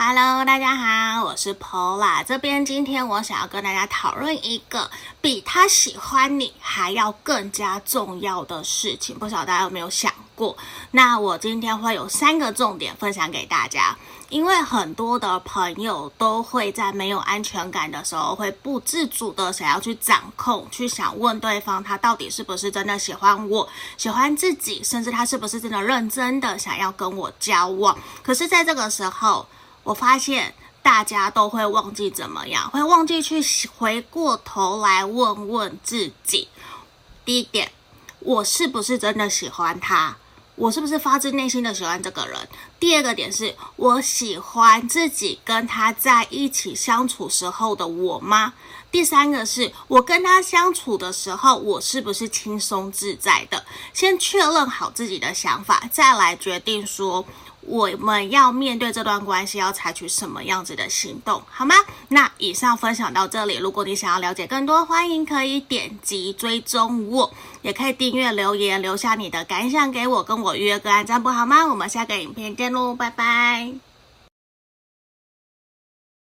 Hello，大家好，我是 Paula。这边今天我想要跟大家讨论一个比他喜欢你还要更加重要的事情，不晓得大家有没有想过？那我今天会有三个重点分享给大家，因为很多的朋友都会在没有安全感的时候，会不自主的想要去掌控，去想问对方他到底是不是真的喜欢我，喜欢自己，甚至他是不是真的认真的想要跟我交往。可是，在这个时候，我发现大家都会忘记怎么样，会忘记去回过头来问问自己。第一点，我是不是真的喜欢他？我是不是发自内心的喜欢这个人？第二个点是，我喜欢自己跟他在一起相处时候的我吗？第三个是我跟他相处的时候，我是不是轻松自在的？先确认好自己的想法，再来决定说。我们要面对这段关系，要采取什么样子的行动，好吗？那以上分享到这里，如果你想要了解更多，欢迎可以点击追踪我，也可以订阅留言，留下你的感想给我，跟我预约个案占卜好吗？我们下个影片见喽，拜拜。